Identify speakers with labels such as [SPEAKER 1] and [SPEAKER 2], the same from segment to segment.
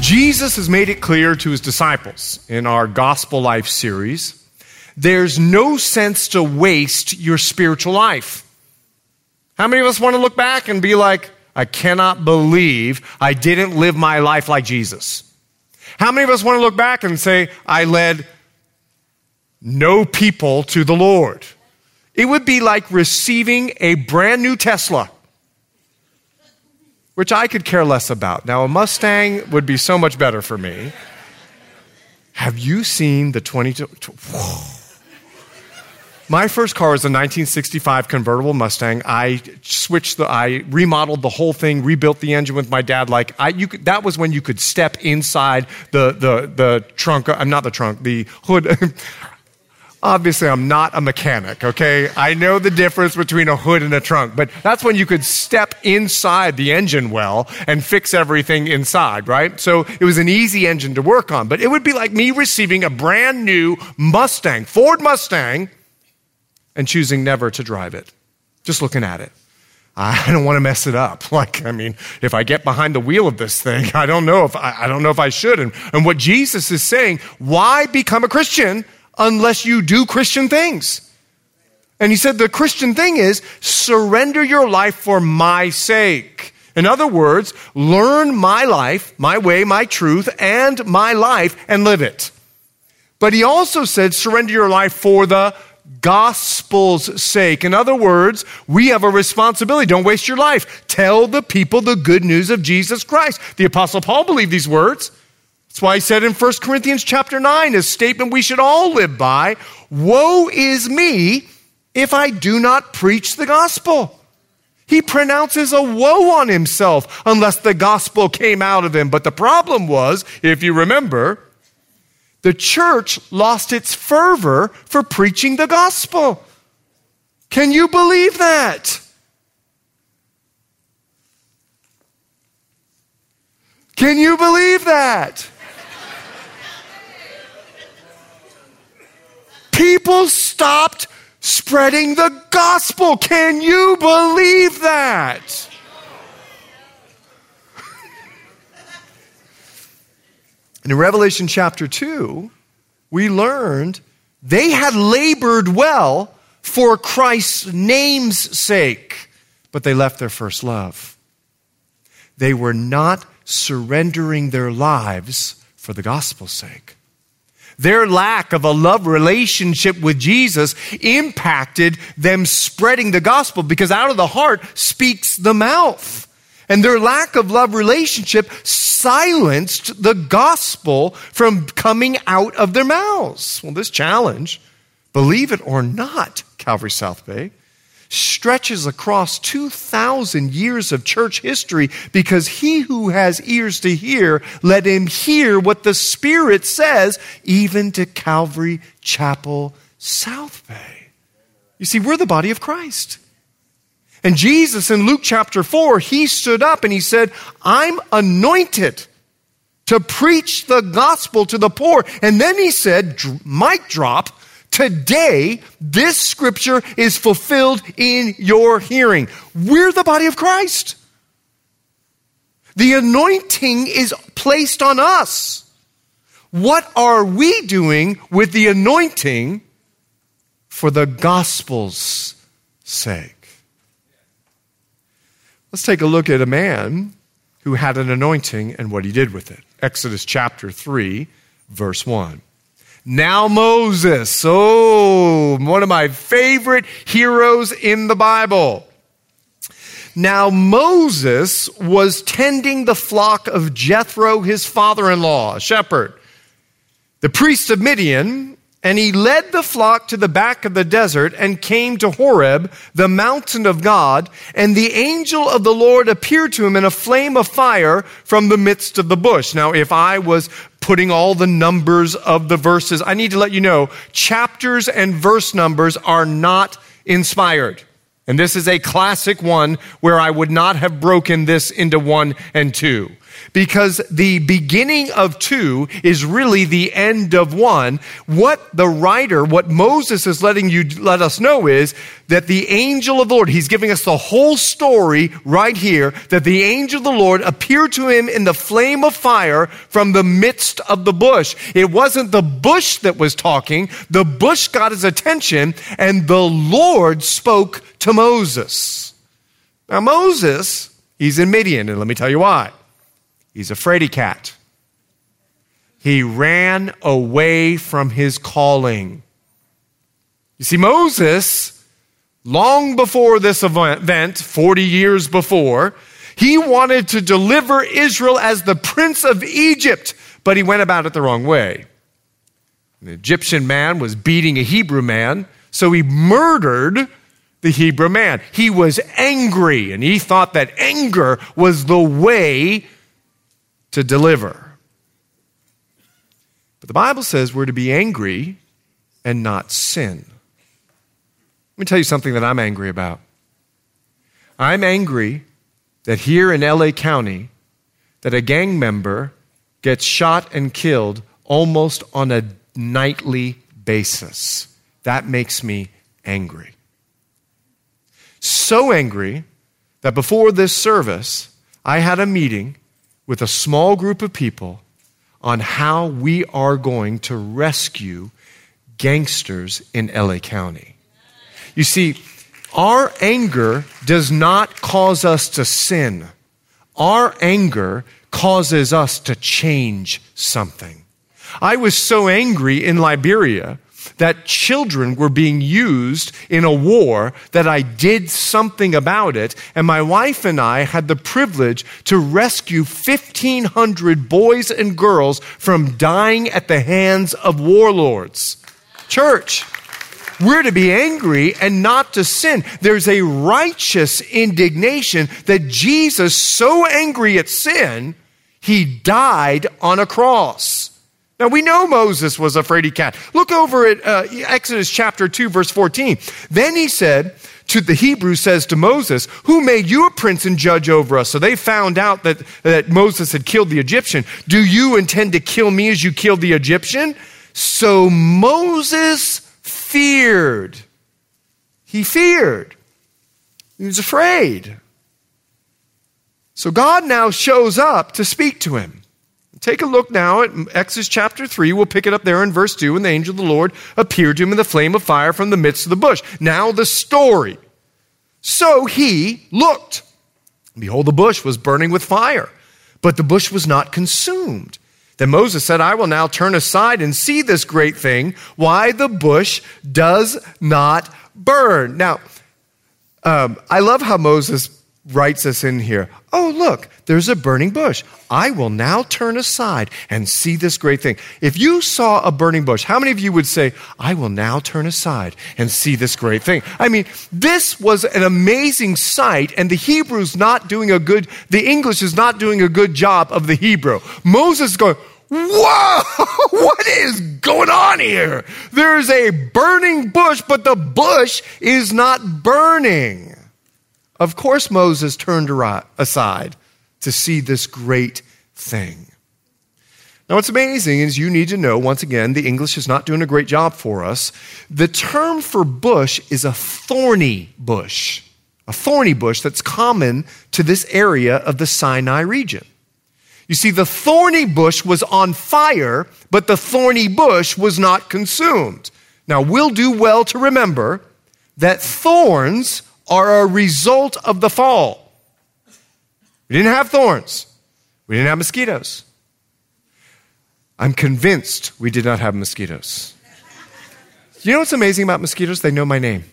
[SPEAKER 1] Jesus has made it clear to his disciples in our Gospel Life series there's no sense to waste your spiritual life. How many of us want to look back and be like, I cannot believe I didn't live my life like Jesus? How many of us want to look back and say, I led no people to the Lord? It would be like receiving a brand new Tesla which I could care less about. Now, a Mustang would be so much better for me. Have you seen the 22? My first car was a 1965 convertible Mustang. I switched the, I remodeled the whole thing, rebuilt the engine with my dad. Like I, you could, that was when you could step inside the the the trunk. I'm uh, not the trunk, the hood. Obviously, I'm not a mechanic, okay? I know the difference between a hood and a trunk, but that's when you could step inside the engine well and fix everything inside, right? So it was an easy engine to work on, but it would be like me receiving a brand new Mustang, Ford Mustang, and choosing never to drive it. Just looking at it. I don't want to mess it up. Like, I mean, if I get behind the wheel of this thing, I don't know if I, I don't know if I should. And, and what Jesus is saying, why become a Christian? Unless you do Christian things. And he said the Christian thing is surrender your life for my sake. In other words, learn my life, my way, my truth, and my life and live it. But he also said surrender your life for the gospel's sake. In other words, we have a responsibility. Don't waste your life. Tell the people the good news of Jesus Christ. The apostle Paul believed these words. That's why he said in 1 Corinthians chapter 9, a statement we should all live by Woe is me if I do not preach the gospel. He pronounces a woe on himself unless the gospel came out of him. But the problem was, if you remember, the church lost its fervor for preaching the gospel. Can you believe that? Can you believe that? People stopped spreading the gospel. Can you believe that? in Revelation chapter 2, we learned they had labored well for Christ's name's sake, but they left their first love. They were not surrendering their lives for the gospel's sake. Their lack of a love relationship with Jesus impacted them spreading the gospel because out of the heart speaks the mouth. And their lack of love relationship silenced the gospel from coming out of their mouths. Well, this challenge, believe it or not, Calvary South Bay, stretches across 2,000 years of church history because he who has ears to hear, let him hear what the Spirit says, even to Calvary Chapel South Bay. You see, we're the body of Christ. And Jesus in Luke chapter 4, he stood up and he said, I'm anointed to preach the gospel to the poor. And then he said, mic drop, Today, this scripture is fulfilled in your hearing. We're the body of Christ. The anointing is placed on us. What are we doing with the anointing for the gospel's sake? Let's take a look at a man who had an anointing and what he did with it. Exodus chapter 3, verse 1. Now Moses, oh, one of my favorite heroes in the Bible. Now Moses was tending the flock of Jethro, his father in law, a shepherd. The priest of Midian and he led the flock to the back of the desert and came to Horeb, the mountain of God. And the angel of the Lord appeared to him in a flame of fire from the midst of the bush. Now, if I was putting all the numbers of the verses. I need to let you know chapters and verse numbers are not inspired. And this is a classic one where I would not have broken this into one and two because the beginning of two is really the end of one. What the writer, what Moses is letting you let us know is that the angel of the Lord, he's giving us the whole story right here, that the angel of the Lord appeared to him in the flame of fire from the midst of the bush. It wasn't the bush that was talking, the bush got his attention, and the Lord spoke to Moses. Now, Moses, he's in Midian, and let me tell you why. He's a fraidy cat. He ran away from his calling. You see, Moses, long before this event, 40 years before, he wanted to deliver Israel as the prince of Egypt, but he went about it the wrong way. An Egyptian man was beating a Hebrew man, so he murdered the Hebrew man. He was angry, and he thought that anger was the way to deliver. But the Bible says we're to be angry and not sin. Let me tell you something that I'm angry about. I'm angry that here in LA County that a gang member gets shot and killed almost on a nightly basis. That makes me angry. So angry that before this service, I had a meeting with a small group of people on how we are going to rescue gangsters in LA County. You see, our anger does not cause us to sin. Our anger causes us to change something. I was so angry in Liberia that children were being used in a war, that I did something about it. And my wife and I had the privilege to rescue 1,500 boys and girls from dying at the hands of warlords. Church, we're to be angry and not to sin. There's a righteous indignation that Jesus, so angry at sin, he died on a cross. Now we know Moses was a fraidy cat. Look over at uh, Exodus chapter 2 verse 14. Then he said to the Hebrew says to Moses, who made you a prince and judge over us? So they found out that, that Moses had killed the Egyptian. Do you intend to kill me as you killed the Egyptian? So Moses feared. He feared. He was afraid. So God now shows up to speak to him. Take a look now at Exodus chapter 3. We'll pick it up there in verse 2. And the angel of the Lord appeared to him in the flame of fire from the midst of the bush. Now the story. So he looked. Behold, the bush was burning with fire, but the bush was not consumed. Then Moses said, I will now turn aside and see this great thing, why the bush does not burn. Now, um, I love how Moses writes us in here. Oh, look, there's a burning bush. I will now turn aside and see this great thing. If you saw a burning bush, how many of you would say, I will now turn aside and see this great thing? I mean, this was an amazing sight, and the Hebrew's not doing a good, the English is not doing a good job of the Hebrew. Moses going, Whoa! What is going on here? There's a burning bush, but the bush is not burning. Of course, Moses turned aside to see this great thing. Now, what's amazing is you need to know, once again, the English is not doing a great job for us. The term for bush is a thorny bush, a thorny bush that's common to this area of the Sinai region. You see, the thorny bush was on fire, but the thorny bush was not consumed. Now, we'll do well to remember that thorns are a result of the fall. We didn't have thorns, we didn't have mosquitoes. I'm convinced we did not have mosquitoes. You know what's amazing about mosquitoes? They know my name.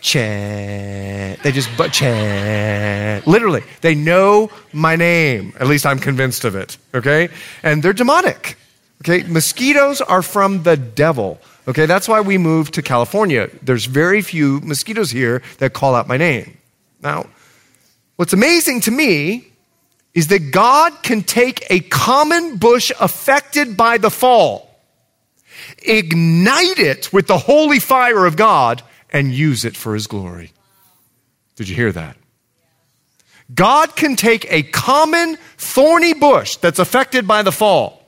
[SPEAKER 1] Chet. They just but Chet. Literally, they know my name. At least I'm convinced of it. Okay? And they're demonic. Okay? Mosquitoes are from the devil. Okay, that's why we moved to California. There's very few mosquitoes here that call out my name. Now, what's amazing to me is that God can take a common bush affected by the fall, ignite it with the holy fire of God, and use it for his glory. Did you hear that? God can take a common thorny bush that's affected by the fall,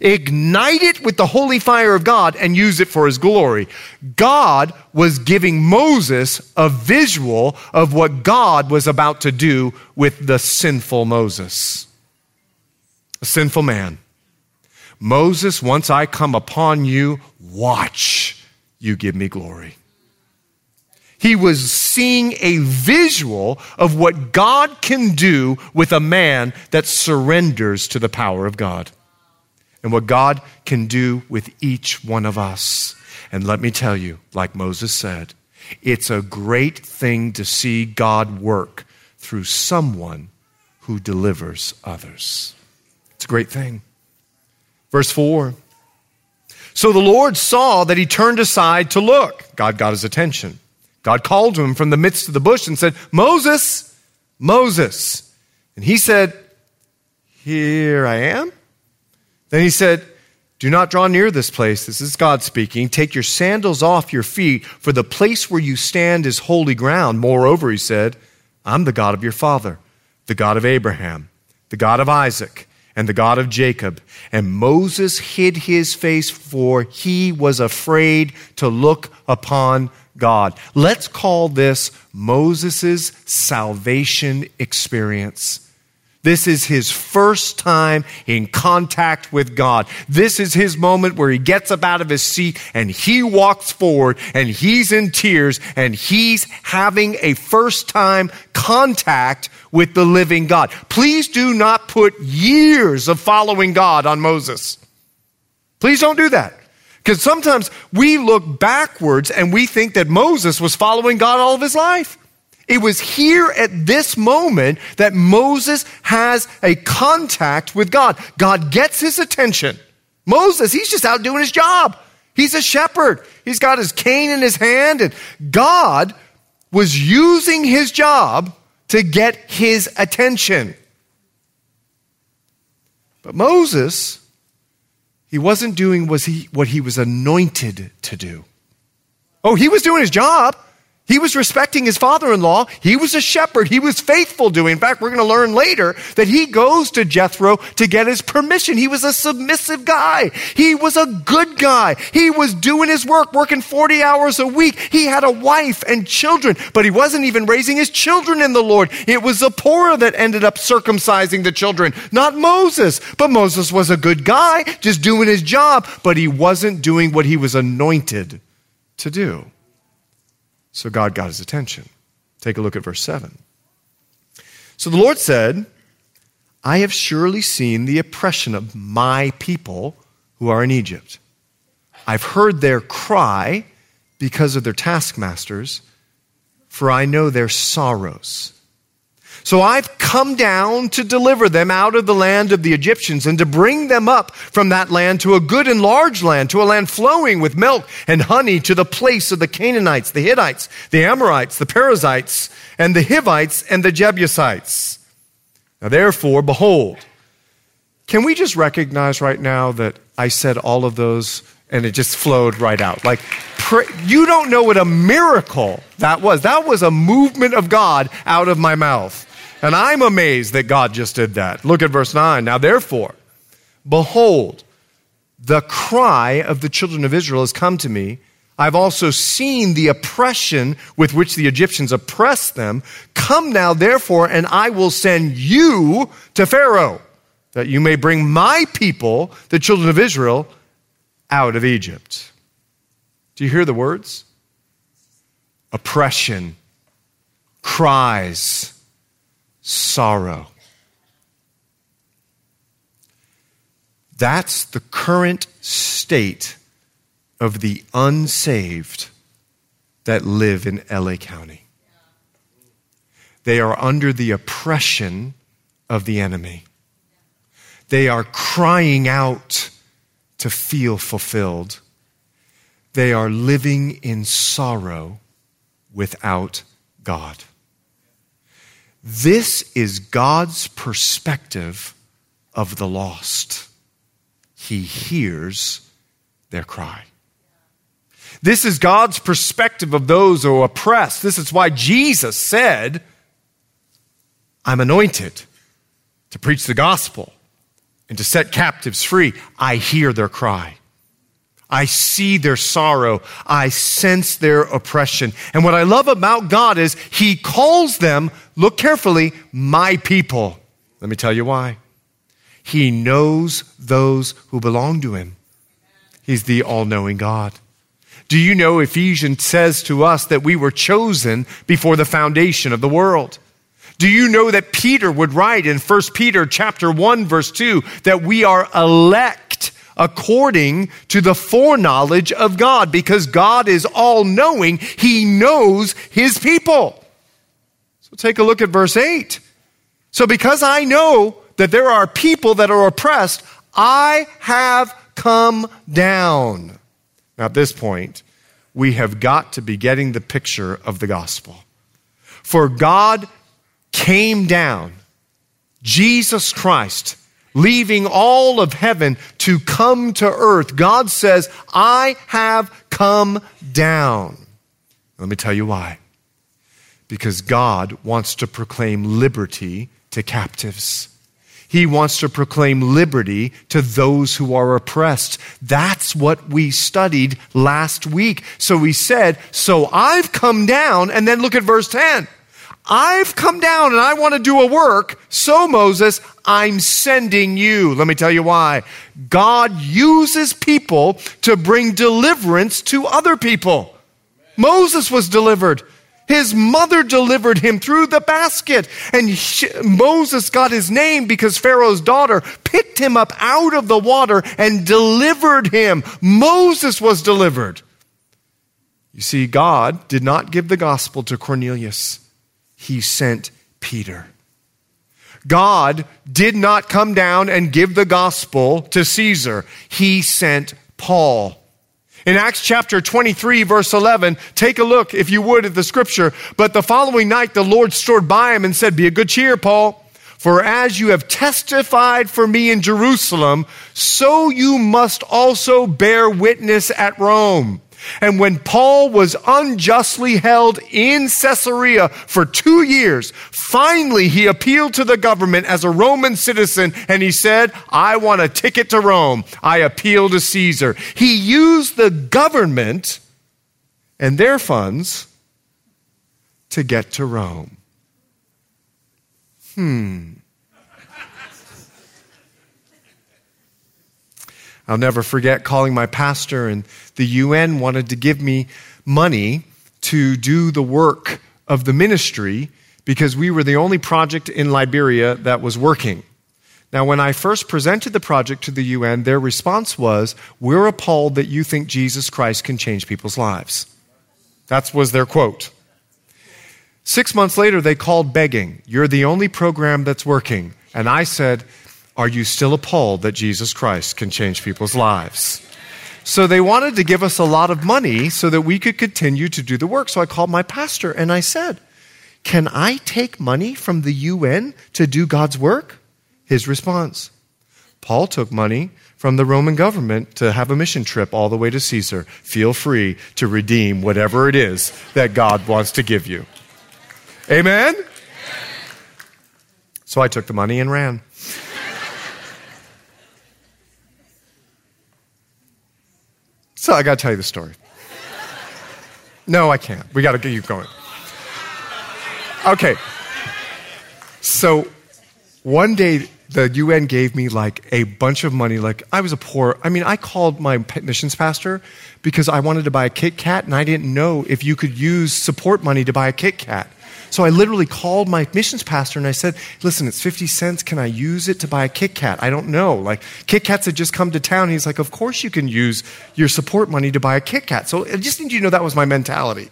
[SPEAKER 1] ignite it with the holy fire of God, and use it for his glory. God was giving Moses a visual of what God was about to do with the sinful Moses, a sinful man. Moses, once I come upon you, watch you give me glory. He was seeing a visual of what God can do with a man that surrenders to the power of God and what God can do with each one of us. And let me tell you, like Moses said, it's a great thing to see God work through someone who delivers others. It's a great thing. Verse 4 So the Lord saw that he turned aside to look. God got his attention. God called to him from the midst of the bush and said, Moses, Moses. And he said, Here I am. Then he said, Do not draw near this place. This is God speaking. Take your sandals off your feet, for the place where you stand is holy ground. Moreover, he said, I'm the God of your father, the God of Abraham, the God of Isaac, and the God of Jacob. And Moses hid his face, for he was afraid to look upon God. Let's call this Moses' salvation experience. This is his first time in contact with God. This is his moment where he gets up out of his seat and he walks forward and he's in tears and he's having a first time contact with the living God. Please do not put years of following God on Moses. Please don't do that. Because sometimes we look backwards and we think that Moses was following God all of his life. It was here at this moment that Moses has a contact with God. God gets his attention. Moses, he's just out doing his job. He's a shepherd. He's got his cane in his hand, and God was using his job to get his attention. But Moses, he wasn't doing was he, what he was anointed to do. Oh, he was doing his job. He was respecting his father in law. He was a shepherd. He was faithful doing. In fact, we're going to learn later that he goes to Jethro to get his permission. He was a submissive guy. He was a good guy. He was doing his work, working 40 hours a week. He had a wife and children, but he wasn't even raising his children in the Lord. It was Zipporah that ended up circumcising the children, not Moses. But Moses was a good guy, just doing his job, but he wasn't doing what he was anointed to do. So God got his attention. Take a look at verse 7. So the Lord said, I have surely seen the oppression of my people who are in Egypt. I've heard their cry because of their taskmasters, for I know their sorrows. So I've come down to deliver them out of the land of the Egyptians and to bring them up from that land to a good and large land, to a land flowing with milk and honey, to the place of the Canaanites, the Hittites, the Amorites, the Perizzites, and the Hivites, and the Jebusites. Now therefore, behold, can we just recognize right now that I said all of those and it just flowed right out? Like, you don't know what a miracle that was. That was a movement of God out of my mouth. And I'm amazed that God just did that. Look at verse 9. Now, therefore, behold, the cry of the children of Israel has come to me. I've also seen the oppression with which the Egyptians oppress them. Come now, therefore, and I will send you to Pharaoh, that you may bring my people, the children of Israel, out of Egypt. Do you hear the words? Oppression, cries, sorrow. That's the current state of the unsaved that live in LA County. They are under the oppression of the enemy. They are crying out to feel fulfilled. They are living in sorrow without God. This is God's perspective of the lost. He hears their cry. This is God's perspective of those who are oppressed. This is why Jesus said, I'm anointed to preach the gospel and to set captives free. I hear their cry. I see their sorrow. I sense their oppression. And what I love about God is He calls them, look carefully, my people. Let me tell you why. He knows those who belong to Him. He's the all knowing God. Do you know Ephesians says to us that we were chosen before the foundation of the world? Do you know that Peter would write in 1 Peter chapter 1 verse 2 that we are elect according to the foreknowledge of God because God is all knowing. He knows his people. So take a look at verse 8. So because I know that there are people that are oppressed, I have come down. Now at this point, we have got to be getting the picture of the gospel. For God came down, Jesus Christ leaving all of heaven to come to earth. God says, I have come down. Let me tell you why. Because God wants to proclaim liberty to captives. He wants to proclaim liberty to those who are oppressed. That's what we studied last week. So we said, So I've come down, and then look at verse 10. I've come down and I want to do a work. So, Moses, I'm sending you. Let me tell you why. God uses people to bring deliverance to other people. Moses was delivered. His mother delivered him through the basket. And she, Moses got his name because Pharaoh's daughter picked him up out of the water and delivered him. Moses was delivered. You see, God did not give the gospel to Cornelius he sent Peter. God did not come down and give the gospel to Caesar. He sent Paul. In Acts chapter 23, verse 11, take a look, if you would, at the scripture. But the following night, the Lord stood by him and said, Be a good cheer, Paul. For as you have testified for me in Jerusalem, so you must also bear witness at Rome. And when Paul was unjustly held in Caesarea for two years, finally he appealed to the government as a Roman citizen and he said, I want a ticket to Rome. I appeal to Caesar. He used the government and their funds to get to Rome. Hmm. I'll never forget calling my pastor, and the UN wanted to give me money to do the work of the ministry because we were the only project in Liberia that was working. Now, when I first presented the project to the UN, their response was, We're appalled that you think Jesus Christ can change people's lives. That was their quote. Six months later, they called begging, You're the only program that's working. And I said, are you still appalled that Jesus Christ can change people's lives? So they wanted to give us a lot of money so that we could continue to do the work. So I called my pastor and I said, Can I take money from the UN to do God's work? His response Paul took money from the Roman government to have a mission trip all the way to Caesar. Feel free to redeem whatever it is that God wants to give you. Amen? So I took the money and ran. So I got to tell you the story. No, I can't. We got to get you going. Okay. So one day the UN gave me like a bunch of money. Like I was a poor, I mean, I called my missions pastor because I wanted to buy a Kit Kat and I didn't know if you could use support money to buy a Kit Kat. So I literally called my missions pastor and I said, listen, it's 50 cents. Can I use it to buy a Kit Kat? I don't know. Like, Kit Kats had just come to town. He's like, of course you can use your support money to buy a Kit Kat. So I just need you to know that was my mentality.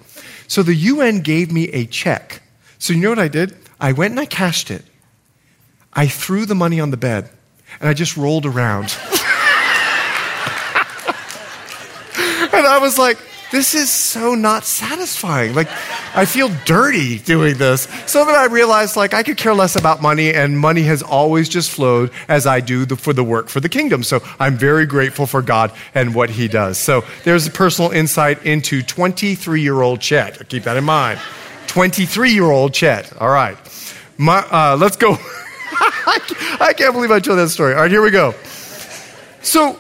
[SPEAKER 1] So the UN gave me a check. So you know what I did? I went and I cashed it. I threw the money on the bed and I just rolled around. and I was like, this is so not satisfying. Like, I feel dirty doing this. So then I realized, like, I could care less about money, and money has always just flowed as I do the, for the work for the kingdom. So I'm very grateful for God and what He does. So there's a personal insight into 23 year old Chet. Keep that in mind. 23 year old Chet. All right. My, uh, let's go. I can't believe I told that story. All right, here we go. So,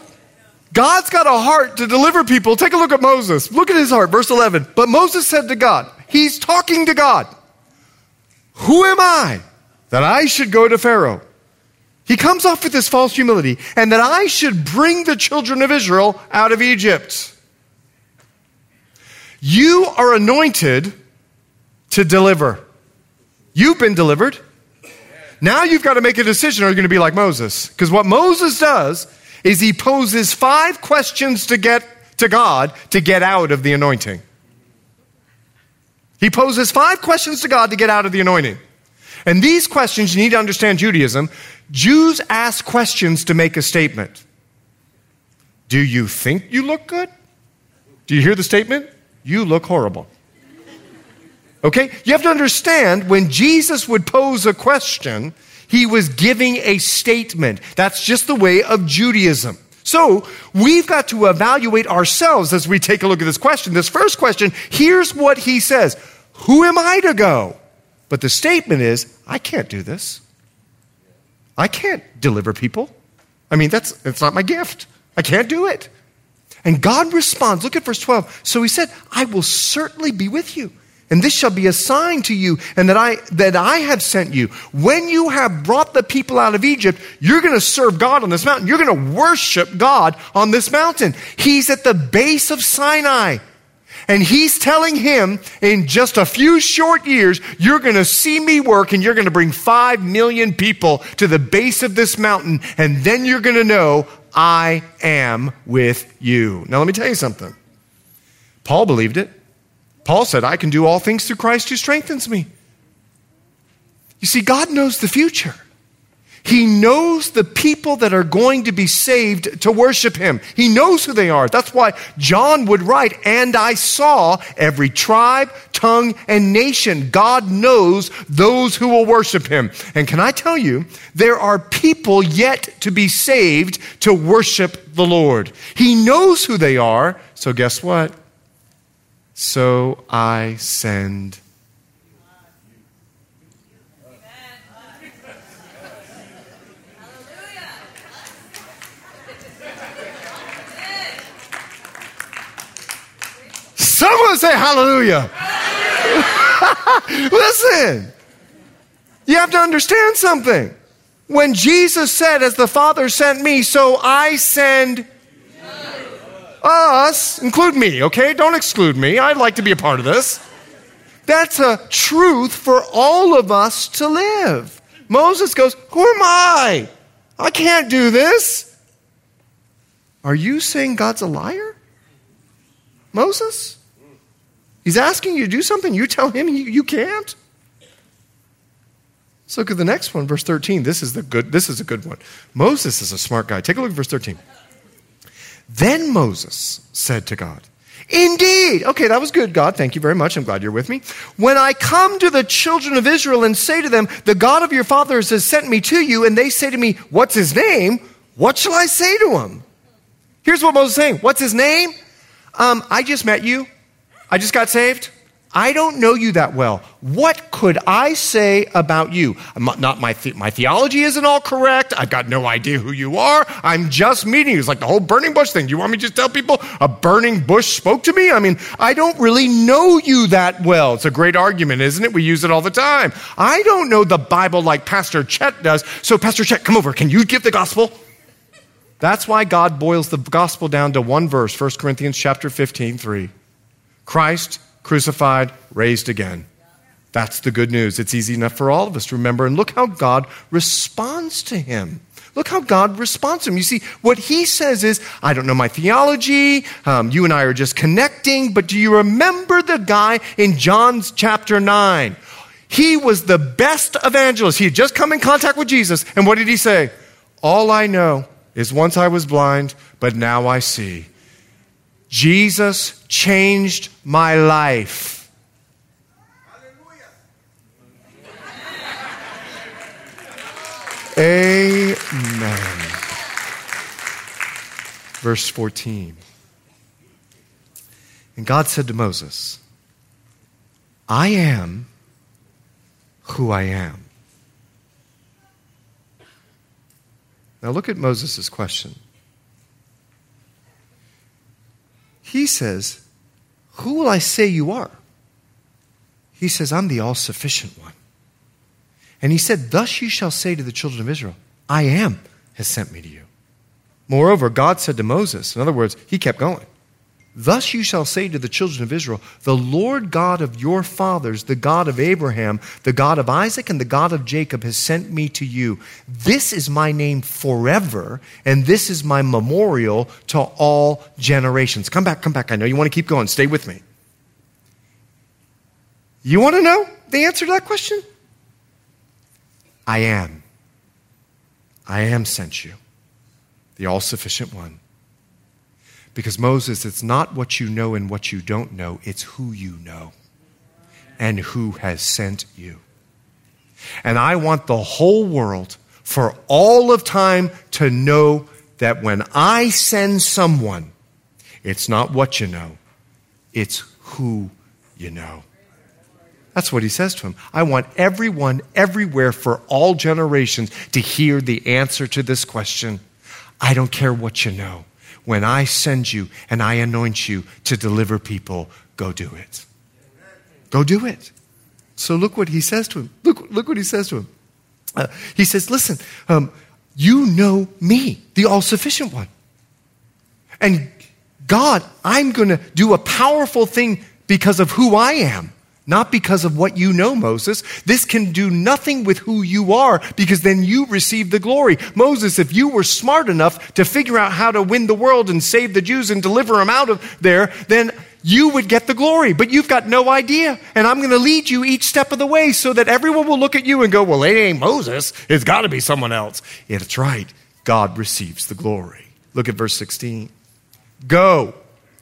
[SPEAKER 1] God's got a heart to deliver people. Take a look at Moses. Look at his heart, verse 11. But Moses said to God, He's talking to God. Who am I that I should go to Pharaoh? He comes off with this false humility, and that I should bring the children of Israel out of Egypt. You are anointed to deliver. You've been delivered. Now you've got to make a decision. Are you going to be like Moses? Because what Moses does is he poses five questions to get to God to get out of the anointing. He poses five questions to God to get out of the anointing. And these questions, you need to understand Judaism. Jews ask questions to make a statement. Do you think you look good? Do you hear the statement? You look horrible. Okay? You have to understand when Jesus would pose a question, he was giving a statement. That's just the way of Judaism. So we've got to evaluate ourselves as we take a look at this question. This first question, here's what he says Who am I to go? But the statement is, I can't do this. I can't deliver people. I mean, that's, that's not my gift. I can't do it. And God responds. Look at verse 12. So he said, I will certainly be with you. And this shall be a sign to you, and that I, that I have sent you. When you have brought the people out of Egypt, you're going to serve God on this mountain. You're going to worship God on this mountain. He's at the base of Sinai. And he's telling him, in just a few short years, you're going to see me work and you're going to bring five million people to the base of this mountain. And then you're going to know I am with you. Now, let me tell you something. Paul believed it. Paul said, I can do all things through Christ who strengthens me. You see, God knows the future. He knows the people that are going to be saved to worship him. He knows who they are. That's why John would write, And I saw every tribe, tongue, and nation. God knows those who will worship him. And can I tell you, there are people yet to be saved to worship the Lord. He knows who they are. So guess what? So I send. Someone say hallelujah. Listen, you have to understand something. When Jesus said, As the Father sent me, so I send us, include me, okay? Don't exclude me. I'd like to be a part of this. That's a truth for all of us to live. Moses goes, Who am I? I can't do this. Are you saying God's a liar? Moses? He's asking you to do something. You tell him you, you can't. Let's look at the next one, verse 13. This is the good, this is a good one. Moses is a smart guy. Take a look at verse 13. Then Moses said to God, Indeed. Okay, that was good, God. Thank you very much. I'm glad you're with me. When I come to the children of Israel and say to them, The God of your fathers has sent me to you, and they say to me, What's his name? What shall I say to him? Here's what Moses is saying What's his name? Um, I just met you. I just got saved. I don't know you that well. What could I say about you? Not my, the- my theology isn't all correct. I've got no idea who you are. I'm just meeting you. It's like the whole burning bush thing. You want me to just tell people a burning bush spoke to me? I mean, I don't really know you that well. It's a great argument, isn't it? We use it all the time. I don't know the Bible like Pastor Chet does. So, Pastor Chet, come over. Can you give the gospel? That's why God boils the gospel down to one verse, 1 Corinthians chapter 15, 3. Christ crucified, raised again. That's the good news. It's easy enough for all of us to remember. And look how God responds to him. Look how God responds to him. You see, what he says is, I don't know my theology. Um, you and I are just connecting. But do you remember the guy in John's chapter 9? He was the best evangelist. He had just come in contact with Jesus. And what did he say? All I know is once I was blind, but now I see. Jesus changed my life. Amen. Verse 14. And God said to Moses, I am who I am. Now look at Moses' question. He says, Who will I say you are? He says, I'm the all sufficient one. And he said, Thus you shall say to the children of Israel, I am has sent me to you. Moreover, God said to Moses, in other words, he kept going. Thus you shall say to the children of Israel, The Lord God of your fathers, the God of Abraham, the God of Isaac, and the God of Jacob has sent me to you. This is my name forever, and this is my memorial to all generations. Come back, come back. I know you want to keep going. Stay with me. You want to know the answer to that question? I am. I am sent you, the all sufficient one. Because Moses, it's not what you know and what you don't know, it's who you know and who has sent you. And I want the whole world for all of time to know that when I send someone, it's not what you know, it's who you know. That's what he says to him. I want everyone, everywhere, for all generations to hear the answer to this question. I don't care what you know when I send you and I anoint you to deliver people, go do it. Go do it. So look what he says to him. Look, look what he says to him. Uh, he says, Listen, um, you know me, the all sufficient one. And God, I'm going to do a powerful thing because of who I am not because of what you know, Moses. This can do nothing with who you are because then you receive the glory. Moses, if you were smart enough to figure out how to win the world and save the Jews and deliver them out of there, then you would get the glory. But you've got no idea. And I'm going to lead you each step of the way so that everyone will look at you and go, well, it ain't Moses. It's got to be someone else. That's right. God receives the glory. Look at verse 16. Go.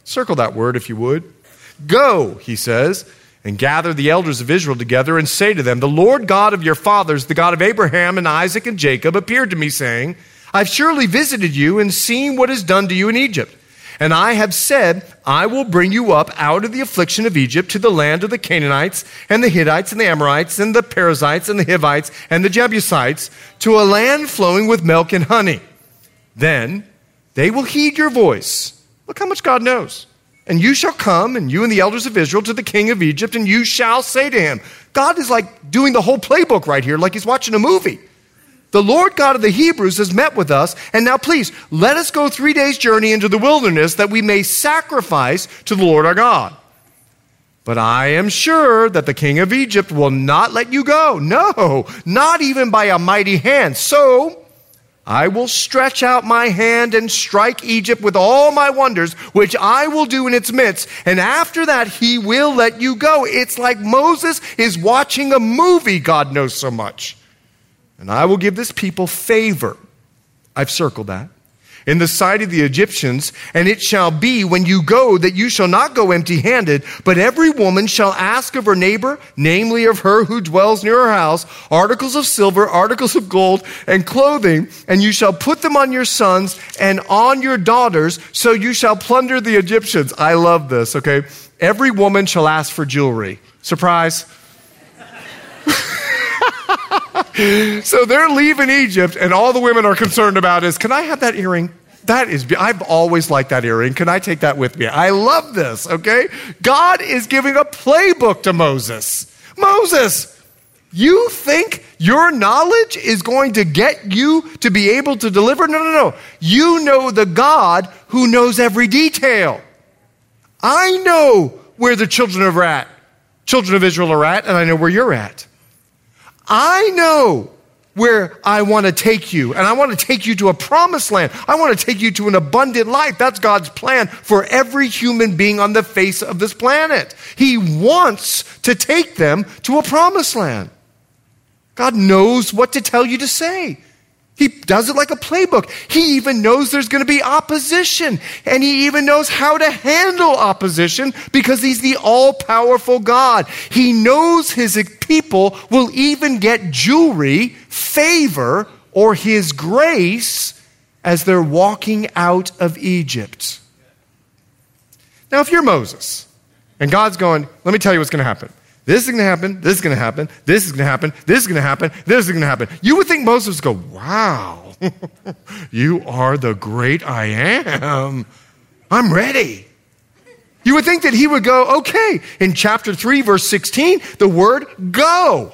[SPEAKER 1] Circle that word if you would. Go, he says and gather the elders of Israel together and say to them, The Lord God of your fathers, the God of Abraham and Isaac and Jacob, appeared to me, saying, I've surely visited you and seen what is done to you in Egypt. And I have said, I will bring you up out of the affliction of Egypt to the land of the Canaanites and the Hittites and the Amorites and the Perizzites and the Hivites and the Jebusites to a land flowing with milk and honey. Then they will heed your voice. Look how much God knows. And you shall come, and you and the elders of Israel, to the king of Egypt, and you shall say to him, God is like doing the whole playbook right here, like he's watching a movie. The Lord God of the Hebrews has met with us, and now please, let us go three days' journey into the wilderness that we may sacrifice to the Lord our God. But I am sure that the king of Egypt will not let you go. No, not even by a mighty hand. So, I will stretch out my hand and strike Egypt with all my wonders, which I will do in its midst. And after that, he will let you go. It's like Moses is watching a movie, God knows so much. And I will give this people favor. I've circled that in the sight of the Egyptians, and it shall be when you go that you shall not go empty handed, but every woman shall ask of her neighbor, namely of her who dwells near her house, articles of silver, articles of gold, and clothing, and you shall put them on your sons and on your daughters, so you shall plunder the Egyptians. I love this, okay? Every woman shall ask for jewelry. Surprise. so they're leaving Egypt, and all the women are concerned about is, can I have that earring? That is, I've always liked that earring. Can I take that with me? I love this, okay? God is giving a playbook to Moses. Moses, you think your knowledge is going to get you to be able to deliver? No, no, no. You know the God who knows every detail. I know where the children of Rat, children of Israel are at, and I know where you're at. I know where I want to take you, and I want to take you to a promised land. I want to take you to an abundant life. That's God's plan for every human being on the face of this planet. He wants to take them to a promised land. God knows what to tell you to say. He does it like a playbook. He even knows there's going to be opposition. And he even knows how to handle opposition because he's the all powerful God. He knows his people will even get jewelry, favor, or his grace as they're walking out of Egypt. Now, if you're Moses and God's going, let me tell you what's going to happen. This is going to happen. This is going to happen. This is going to happen. This is going to happen. This is going to happen. You would think Moses would go, Wow, you are the great I am. I'm ready. You would think that he would go, Okay, in chapter 3, verse 16, the word go.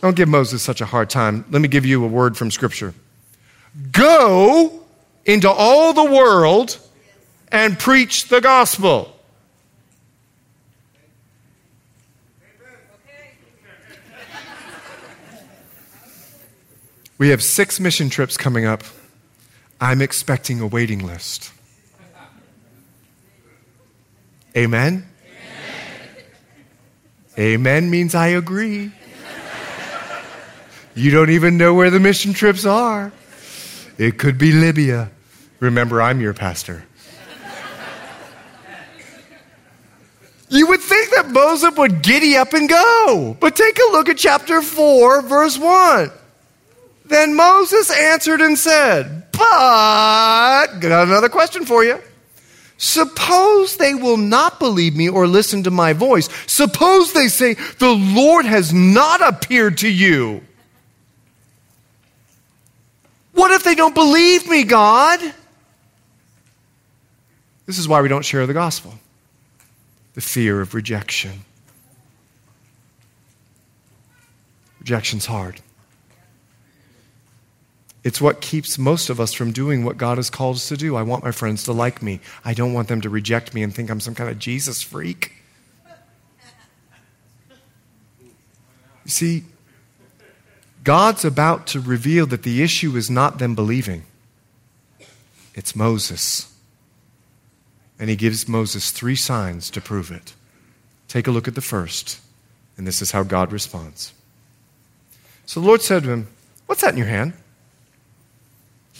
[SPEAKER 1] Don't give Moses such a hard time. Let me give you a word from Scripture. Go into all the world and preach the gospel. We have six mission trips coming up. I'm expecting a waiting list. Amen? Amen, Amen means I agree. You don't even know where the mission trips are. It could be Libya. Remember, I'm your pastor. You would think that Moses would giddy up and go. But take a look at chapter 4, verse 1. Then Moses answered and said, But, got another question for you. Suppose they will not believe me or listen to my voice. Suppose they say, The Lord has not appeared to you. What if they don't believe me, God? This is why we don't share the gospel the fear of rejection. Rejection's hard. It's what keeps most of us from doing what God has called us to do. I want my friends to like me. I don't want them to reject me and think I'm some kind of Jesus freak. You see, God's about to reveal that the issue is not them believing, it's Moses. And he gives Moses three signs to prove it. Take a look at the first, and this is how God responds. So the Lord said to him, What's that in your hand?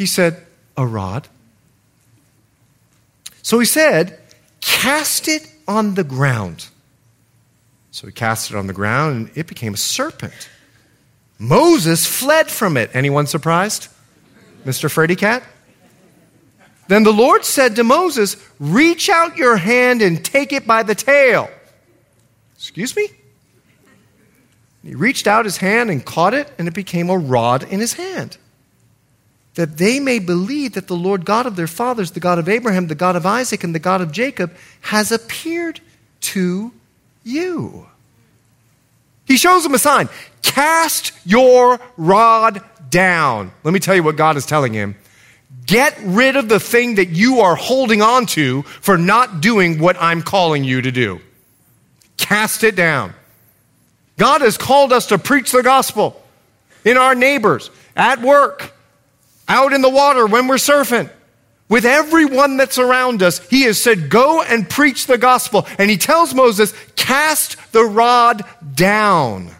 [SPEAKER 1] He said, A rod. So he said, Cast it on the ground. So he cast it on the ground and it became a serpent. Moses fled from it. Anyone surprised? Mr. Freddy Cat? Then the Lord said to Moses, Reach out your hand and take it by the tail. Excuse me? He reached out his hand and caught it, and it became a rod in his hand that they may believe that the Lord God of their fathers, the God of Abraham, the God of Isaac, and the God of Jacob, has appeared to you. He shows them a sign cast your rod down. Let me tell you what God is telling him. Get rid of the thing that you are holding on to for not doing what I'm calling you to do. Cast it down. God has called us to preach the gospel in our neighbors, at work, out in the water when we're surfing. With everyone that's around us, he has said, Go and preach the gospel. And he tells Moses, Cast the rod down.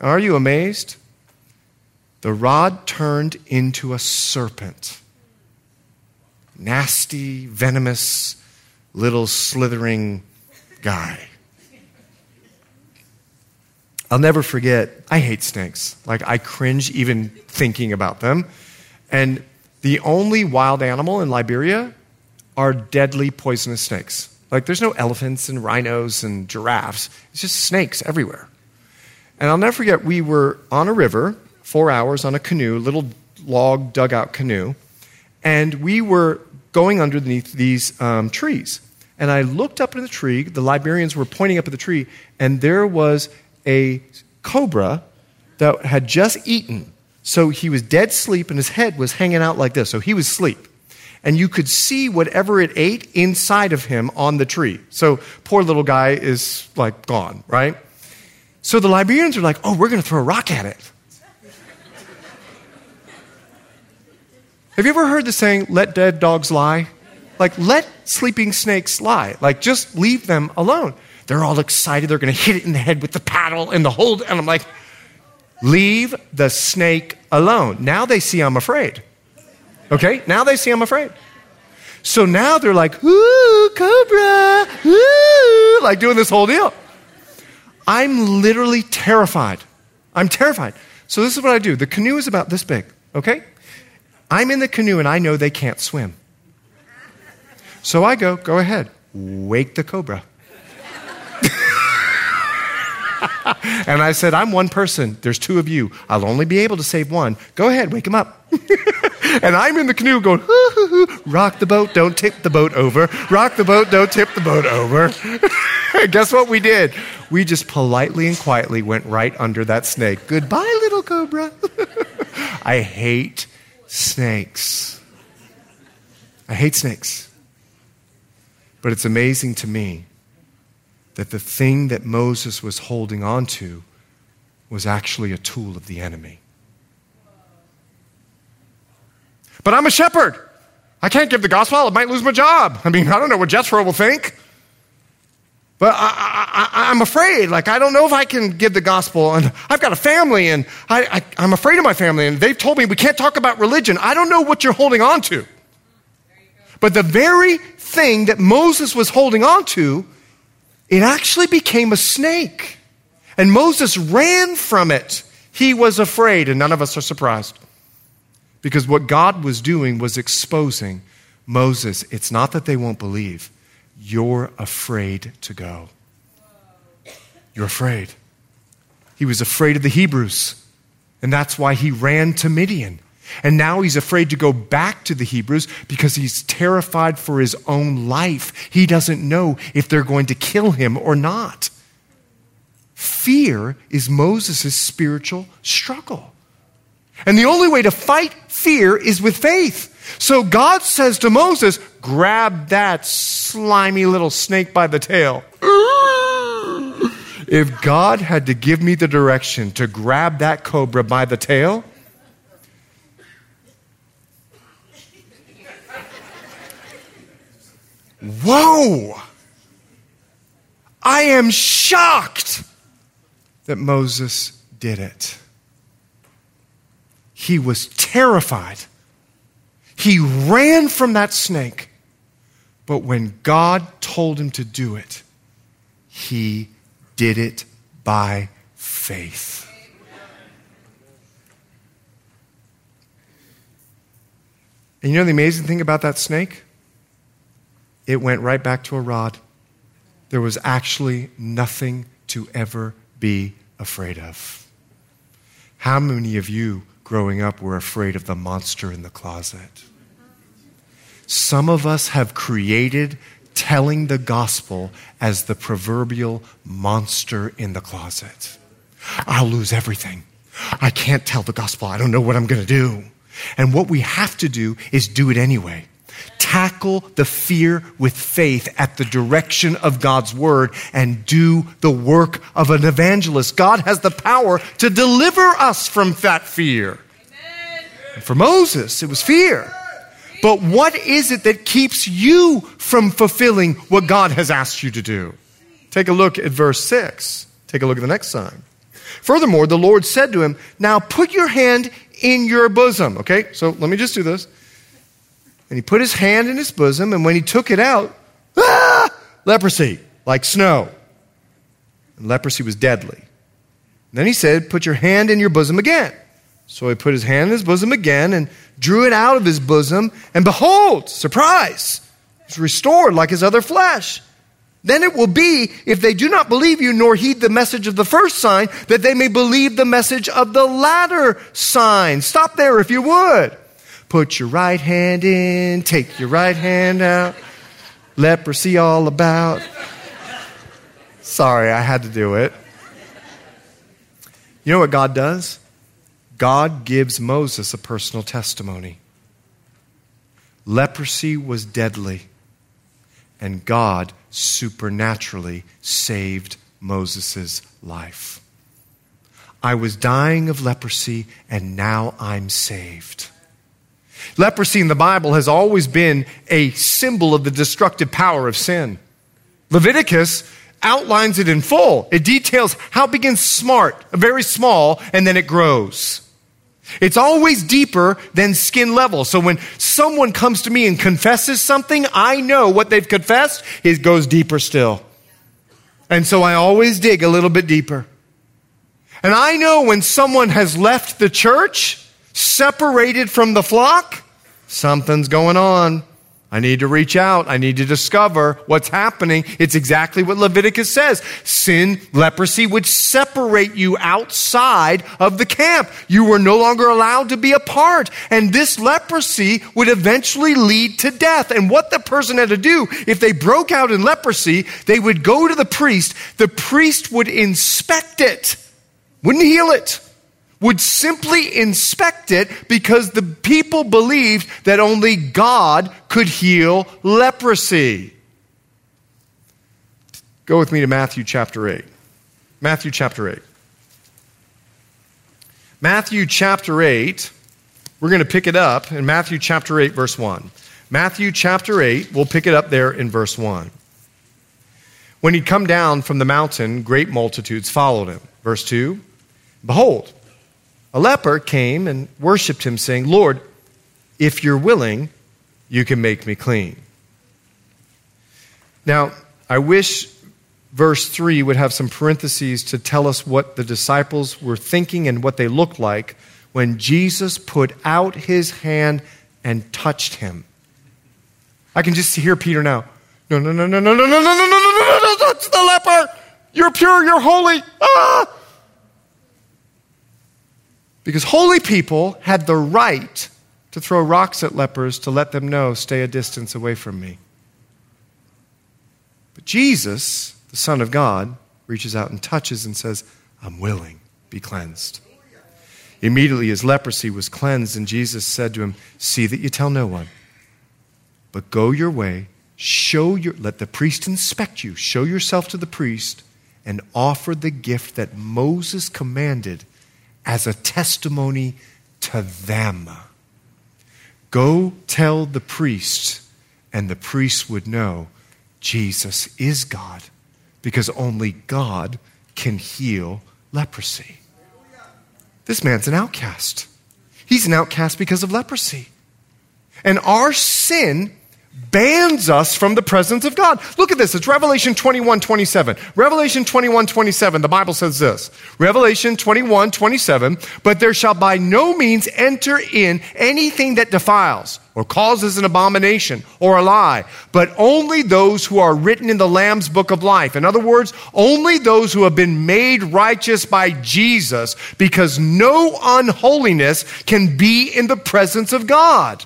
[SPEAKER 1] Are you amazed? The rod turned into a serpent. Nasty, venomous, little slithering guy. I'll never forget, I hate snakes. Like, I cringe even thinking about them. And the only wild animal in Liberia are deadly poisonous snakes. Like, there's no elephants and rhinos and giraffes, it's just snakes everywhere. And I'll never forget, we were on a river, four hours on a canoe, little log dugout canoe, and we were going underneath these um, trees. And I looked up in the tree, the Liberians were pointing up at the tree, and there was a cobra that had just eaten so he was dead sleep and his head was hanging out like this. So he was asleep. And you could see whatever it ate inside of him on the tree. So poor little guy is like gone, right? So the Liberians are like, oh, we're going to throw a rock at it. Have you ever heard the saying, let dead dogs lie? Like, let sleeping snakes lie. Like, just leave them alone. They're all excited. They're going to hit it in the head with the paddle and the hold. And I'm like, Leave the snake alone. Now they see I'm afraid. Okay? Now they see I'm afraid. So now they're like, ooh, cobra, ooh, like doing this whole deal. I'm literally terrified. I'm terrified. So this is what I do. The canoe is about this big, okay? I'm in the canoe and I know they can't swim. So I go, go ahead, wake the cobra. and I said, I'm one person. There's two of you. I'll only be able to save one. Go ahead, wake him up. and I'm in the canoe going, rock the boat, don't tip the boat over. Rock the boat, don't tip the boat over. Guess what we did? We just politely and quietly went right under that snake. Goodbye, little cobra. I hate snakes. I hate snakes. But it's amazing to me that the thing that Moses was holding on to was actually a tool of the enemy. But I'm a shepherd. I can't give the gospel. I might lose my job. I mean, I don't know what Jethro will think. But I, am afraid. Like, I don't know if I can give the gospel. And I've got a family, and I, I, I'm afraid of my family. And they've told me we can't talk about religion. I don't know what you're holding on to. But the very thing that Moses was holding on to it actually became a snake. And Moses ran from it. He was afraid, and none of us are surprised. Because what God was doing was exposing Moses. It's not that they won't believe, you're afraid to go. You're afraid. He was afraid of the Hebrews, and that's why he ran to Midian. And now he's afraid to go back to the Hebrews because he's terrified for his own life. He doesn't know if they're going to kill him or not. Fear is Moses' spiritual struggle. And the only way to fight fear is with faith. So God says to Moses, Grab that slimy little snake by the tail. If God had to give me the direction to grab that cobra by the tail, Whoa! I am shocked that Moses did it. He was terrified. He ran from that snake. But when God told him to do it, he did it by faith. And you know the amazing thing about that snake? It went right back to a rod. There was actually nothing to ever be afraid of. How many of you growing up were afraid of the monster in the closet? Some of us have created telling the gospel as the proverbial monster in the closet. I'll lose everything. I can't tell the gospel. I don't know what I'm going to do. And what we have to do is do it anyway tackle the fear with faith at the direction of God's word and do the work of an evangelist. God has the power to deliver us from that fear. For Moses, it was fear. But what is it that keeps you from fulfilling what God has asked you to do? Take a look at verse 6. Take a look at the next sign. Furthermore, the Lord said to him, Now put your hand in your bosom. Okay, so let me just do this. And he put his hand in his bosom, and when he took it out, ah, leprosy, like snow. And leprosy was deadly. And then he said, Put your hand in your bosom again. So he put his hand in his bosom again and drew it out of his bosom, and behold, surprise, it's restored like his other flesh. Then it will be, if they do not believe you nor heed the message of the first sign, that they may believe the message of the latter sign. Stop there if you would. Put your right hand in, take your right hand out. Leprosy all about. Sorry, I had to do it. You know what God does? God gives Moses a personal testimony. Leprosy was deadly, and God supernaturally saved Moses' life. I was dying of leprosy, and now I'm saved. Leprosy in the Bible has always been a symbol of the destructive power of sin. Leviticus outlines it in full. It details how it begins smart, very small, and then it grows. It's always deeper than skin level. So when someone comes to me and confesses something, I know what they've confessed, it goes deeper still. And so I always dig a little bit deeper. And I know when someone has left the church, separated from the flock, something's going on. I need to reach out. I need to discover what's happening. It's exactly what Leviticus says. Sin, leprosy would separate you outside of the camp. You were no longer allowed to be a part. And this leprosy would eventually lead to death. And what the person had to do, if they broke out in leprosy, they would go to the priest. The priest would inspect it, wouldn't heal it would simply inspect it because the people believed that only God could heal leprosy. Go with me to Matthew chapter 8. Matthew chapter 8. Matthew chapter 8, we're going to pick it up in Matthew chapter 8, verse 1. Matthew chapter 8, we'll pick it up there in verse 1. When he'd come down from the mountain, great multitudes followed him. Verse 2 Behold, a leper came and worshiped him, saying, Lord, if you're willing, you can make me clean. Now, I wish verse 3 would have some parentheses to tell us what the disciples were thinking and what they looked like when Jesus put out his hand and touched him. I can just hear Peter now. No, no, no, no, no, no, no, no, no, no, no, no, no, that's the leper. You're pure, you're holy. Ah! Because holy people had the right to throw rocks at lepers to let them know, stay a distance away from me. But Jesus, the Son of God, reaches out and touches and says, I'm willing, be cleansed. Immediately his leprosy was cleansed, and Jesus said to him, See that you tell no one, but go your way, show your, let the priest inspect you, show yourself to the priest, and offer the gift that Moses commanded as a testimony to them. Go tell the priest, and the priest would know Jesus is God because only God can heal leprosy. This man's an outcast. He's an outcast because of leprosy. And our sin bans us from the presence of God. Look at this. It's Revelation 21 27. Revelation 21 27, the Bible says this Revelation 21 27, but there shall by no means enter in anything that defiles or causes an abomination or a lie, but only those who are written in the Lamb's book of life. In other words, only those who have been made righteous by Jesus, because no unholiness can be in the presence of God.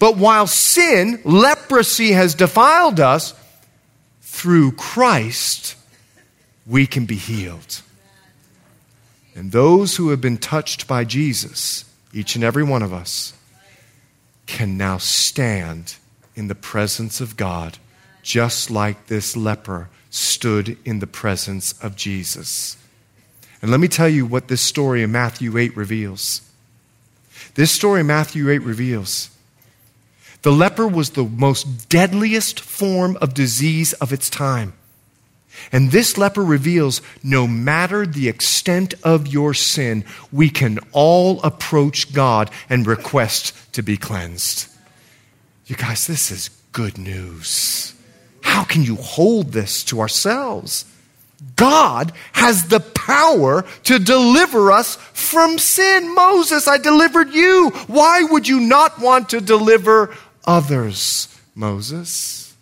[SPEAKER 1] But while sin, leprosy has defiled us, through Christ, we can be healed. And those who have been touched by Jesus, each and every one of us, can now stand in the presence of God, just like this leper stood in the presence of Jesus. And let me tell you what this story in Matthew 8 reveals. This story in Matthew 8 reveals the leper was the most deadliest form of disease of its time. And this leper reveals no matter the extent of your sin, we can all approach God and request to be cleansed. You guys, this is good news. How can you hold this to ourselves? God has the power to deliver us from sin. Moses, I delivered you. Why would you not want to deliver others, Moses.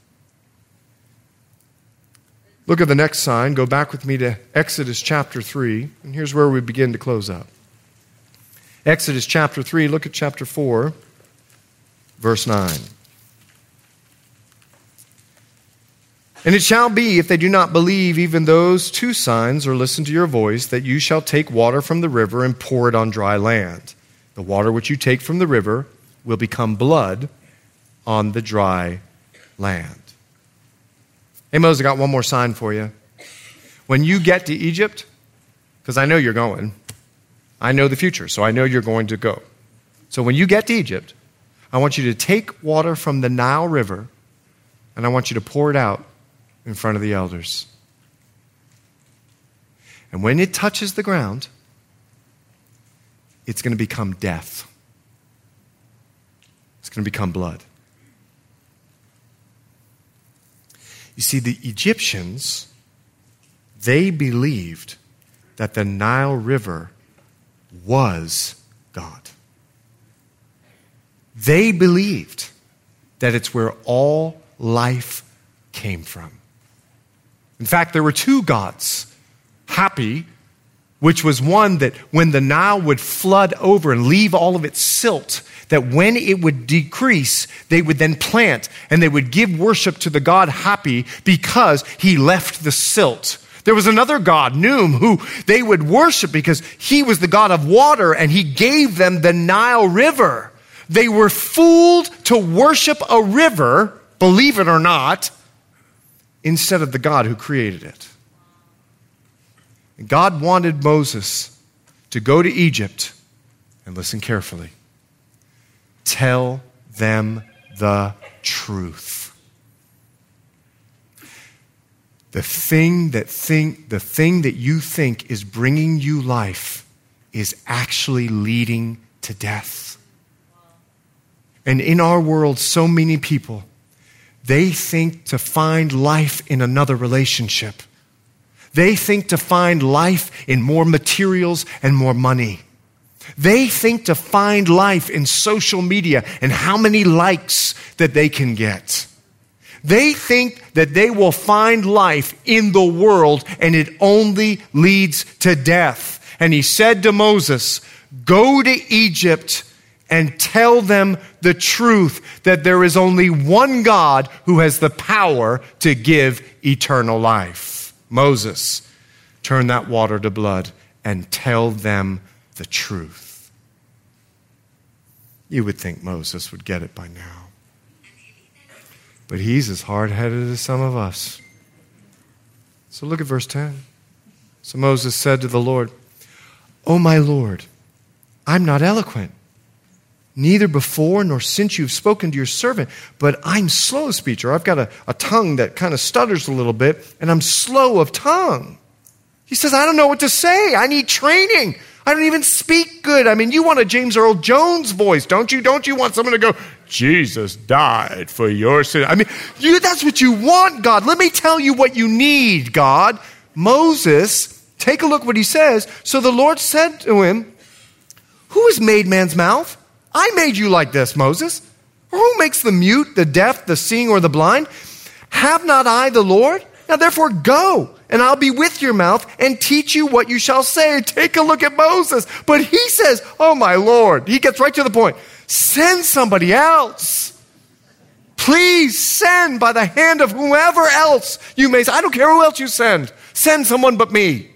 [SPEAKER 1] Look at the next sign. Go back with me to Exodus chapter 3, and here's where we begin to close up. Exodus chapter 3, look at chapter 4, verse 9. And it shall be, if they do not believe even those two signs or listen to your voice, that you shall take water from the river and pour it on dry land. The water which you take from the river will become blood on the dry land. Hey, Moses, I got one more sign for you. When you get to Egypt, because I know you're going, I know the future, so I know you're going to go. So when you get to Egypt, I want you to take water from the Nile River and I want you to pour it out in front of the elders. And when it touches the ground, it's going to become death. It's going to become blood. You see, the Egyptians, they believed that the Nile River was God. They believed that it's where all life came from. In fact, there were two gods Hapi, which was one that when the Nile would flood over and leave all of its silt, that when it would decrease, they would then plant and they would give worship to the god Hapi because he left the silt. There was another god, Khnum, who they would worship because he was the god of water and he gave them the Nile River. They were fooled to worship a river, believe it or not, instead of the God who created it. God wanted Moses to go to Egypt and listen carefully. Tell them the truth. The thing that think the thing that you think is bringing you life is actually leading to death. And in our world so many people they think to find life in another relationship. They think to find life in more materials and more money. They think to find life in social media and how many likes that they can get. They think that they will find life in the world and it only leads to death. And he said to Moses, Go to Egypt and tell them the truth that there is only one God who has the power to give eternal life. Moses, turn that water to blood and tell them the truth. You would think Moses would get it by now. But he's as hard headed as some of us. So look at verse 10. So Moses said to the Lord, Oh, my Lord, I'm not eloquent neither before nor since you've spoken to your servant, but I'm slow of speech, or I've got a, a tongue that kind of stutters a little bit, and I'm slow of tongue. He says, I don't know what to say. I need training. I don't even speak good. I mean, you want a James Earl Jones voice, don't you? Don't you want someone to go, Jesus died for your sin? I mean, you, that's what you want, God. Let me tell you what you need, God. Moses, take a look what he says. So the Lord said to him, Who has made man's mouth? I made you like this, Moses. Who makes the mute, the deaf, the seeing, or the blind? Have not I the Lord? Now therefore go, and I'll be with your mouth and teach you what you shall say. Take a look at Moses. But he says, Oh my Lord. He gets right to the point. Send somebody else. Please send by the hand of whoever else you may. Say. I don't care who else you send. Send someone but me.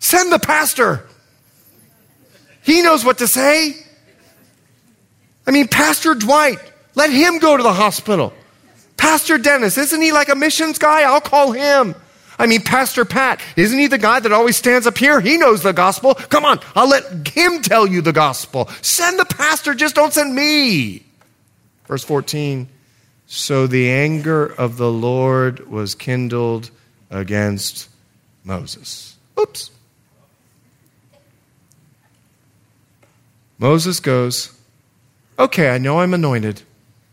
[SPEAKER 1] Send the pastor. He knows what to say. I mean, Pastor Dwight, let him go to the hospital. Pastor Dennis, isn't he like a missions guy? I'll call him. I mean, Pastor Pat, isn't he the guy that always stands up here? He knows the gospel. Come on, I'll let him tell you the gospel. Send the pastor, just don't send me. Verse 14 So the anger of the Lord was kindled against Moses. Oops. Moses goes, Okay, I know I'm anointed.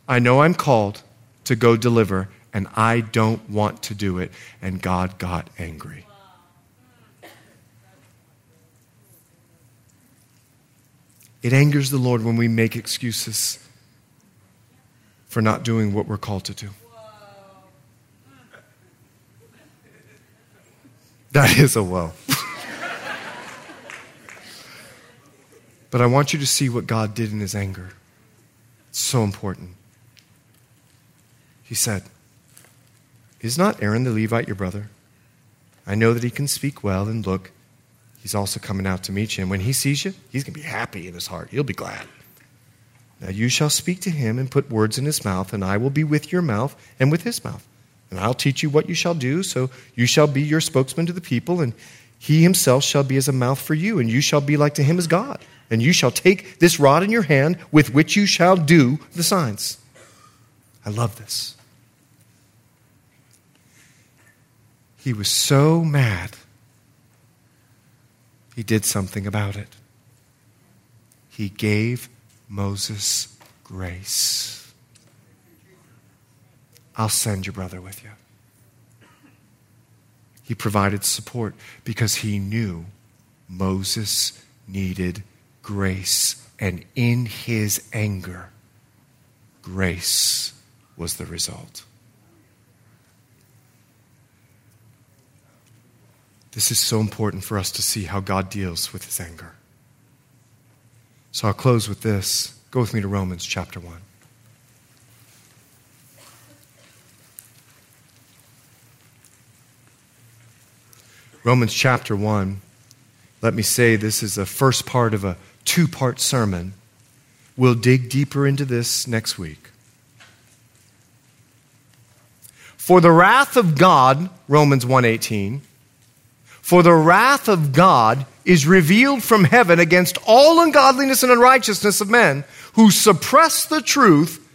[SPEAKER 1] I know I'm called to go deliver, and I don't want to do it. And God got angry. It angers the Lord when we make excuses for not doing what we're called to do. That is a woe. But I want you to see what God did in his anger. It's so important. He said, Is not Aaron the Levite your brother? I know that he can speak well, and look, he's also coming out to meet you. And when he sees you, he's going to be happy in his heart. He'll be glad. Now you shall speak to him and put words in his mouth, and I will be with your mouth and with his mouth. And I'll teach you what you shall do, so you shall be your spokesman to the people, and he himself shall be as a mouth for you, and you shall be like to him as God. And you shall take this rod in your hand with which you shall do the signs. I love this. he was so mad, he did something about it. He gave Moses grace. I'll send your brother with you. He provided support because he knew Moses needed grace. And in his anger, grace was the result. This is so important for us to see how God deals with his anger. So I'll close with this. Go with me to Romans chapter 1. Romans chapter 1. Let me say this is the first part of a two part sermon. We'll dig deeper into this next week. For the wrath of God, Romans 1:18, for the wrath of God is revealed from heaven against all ungodliness and unrighteousness of men who suppress the truth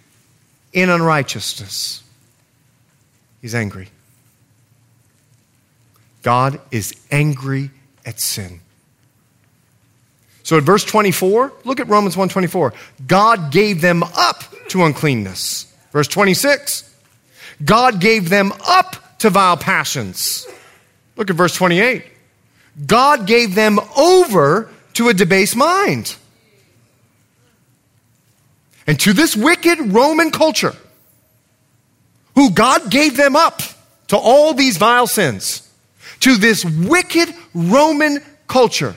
[SPEAKER 1] in unrighteousness. He's angry. God is angry at sin. So at verse 24, look at Romans 1:24. God gave them up to uncleanness. Verse 26. God gave them up to vile passions. Look at verse 28. God gave them over to a debased mind. And to this wicked Roman culture, who God gave them up to all these vile sins, to this wicked Roman culture,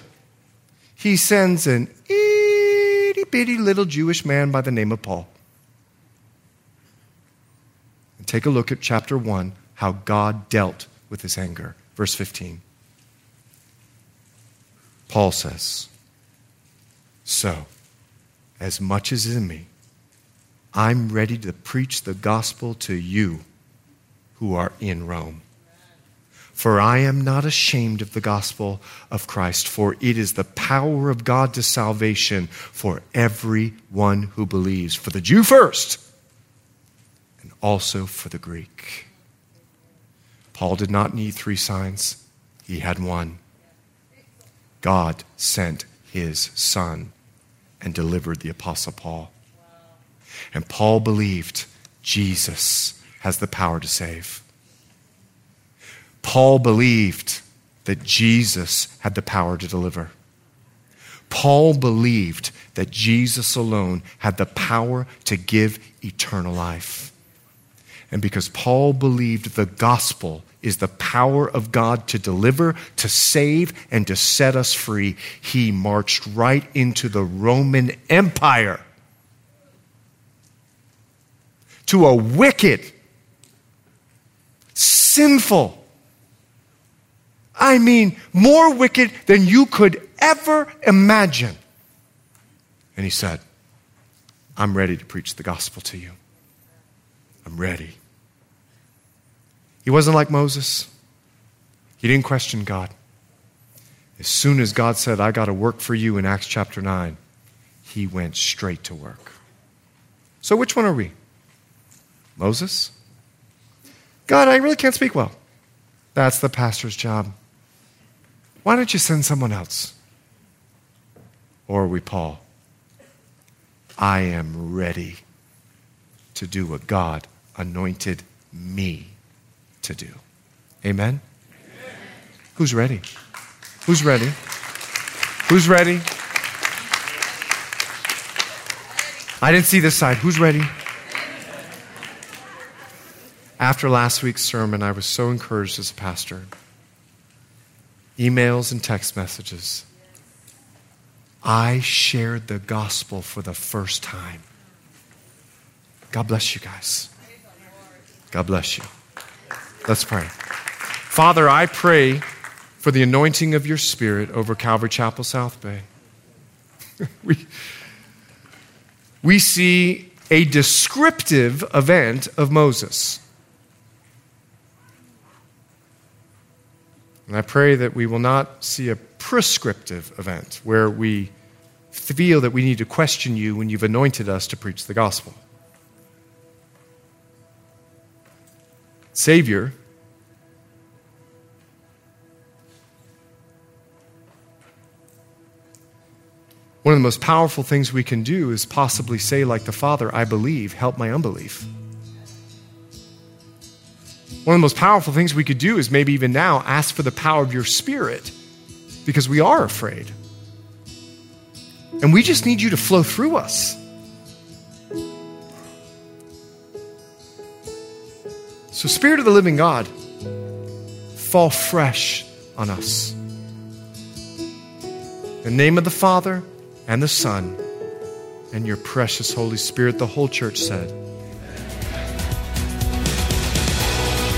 [SPEAKER 1] he sends an itty bitty little Jewish man by the name of Paul. And take a look at chapter 1, how God dealt with his anger. Verse 15. Paul says, So, as much as in me, I'm ready to preach the gospel to you who are in Rome. For I am not ashamed of the gospel of Christ, for it is the power of God to salvation for everyone who believes, for the Jew first, and also for the Greek. Paul did not need three signs, he had one. God sent his son and delivered the Apostle Paul. And Paul believed Jesus has the power to save. Paul believed that Jesus had the power to deliver. Paul believed that Jesus alone had the power to give eternal life. And because Paul believed the gospel is the power of God to deliver, to save, and to set us free, he marched right into the Roman Empire to a wicked, sinful, I mean, more wicked than you could ever imagine. And he said, I'm ready to preach the gospel to you. I'm ready. He wasn't like Moses. He didn't question God. As soon as God said, I got to work for you in Acts chapter 9, he went straight to work. So, which one are we? Moses? God, I really can't speak well. That's the pastor's job. Why don't you send someone else? Or we Paul? I am ready to do what God anointed me to do. Amen? Amen? Who's ready? Who's ready? Who's ready? I didn't see this side. Who's ready? After last week's sermon, I was so encouraged as a pastor emails and text messages. I shared the gospel for the first time. God bless you guys. God bless you. Let's pray. Father, I pray for the anointing of your Spirit over Calvary Chapel, South Bay. we, we see a descriptive event of Moses. And I pray that we will not see a prescriptive event where we feel that we need to question you when you've anointed us to preach the gospel. Savior, one of the most powerful things we can do is possibly say, like the Father, I believe, help my unbelief. One of the most powerful things we could do is maybe even now ask for the power of your spirit because we are afraid. And we just need you to flow through us. So, Spirit of the living God, fall fresh on us. In the name of the Father and the Son and your precious Holy Spirit, the whole church said.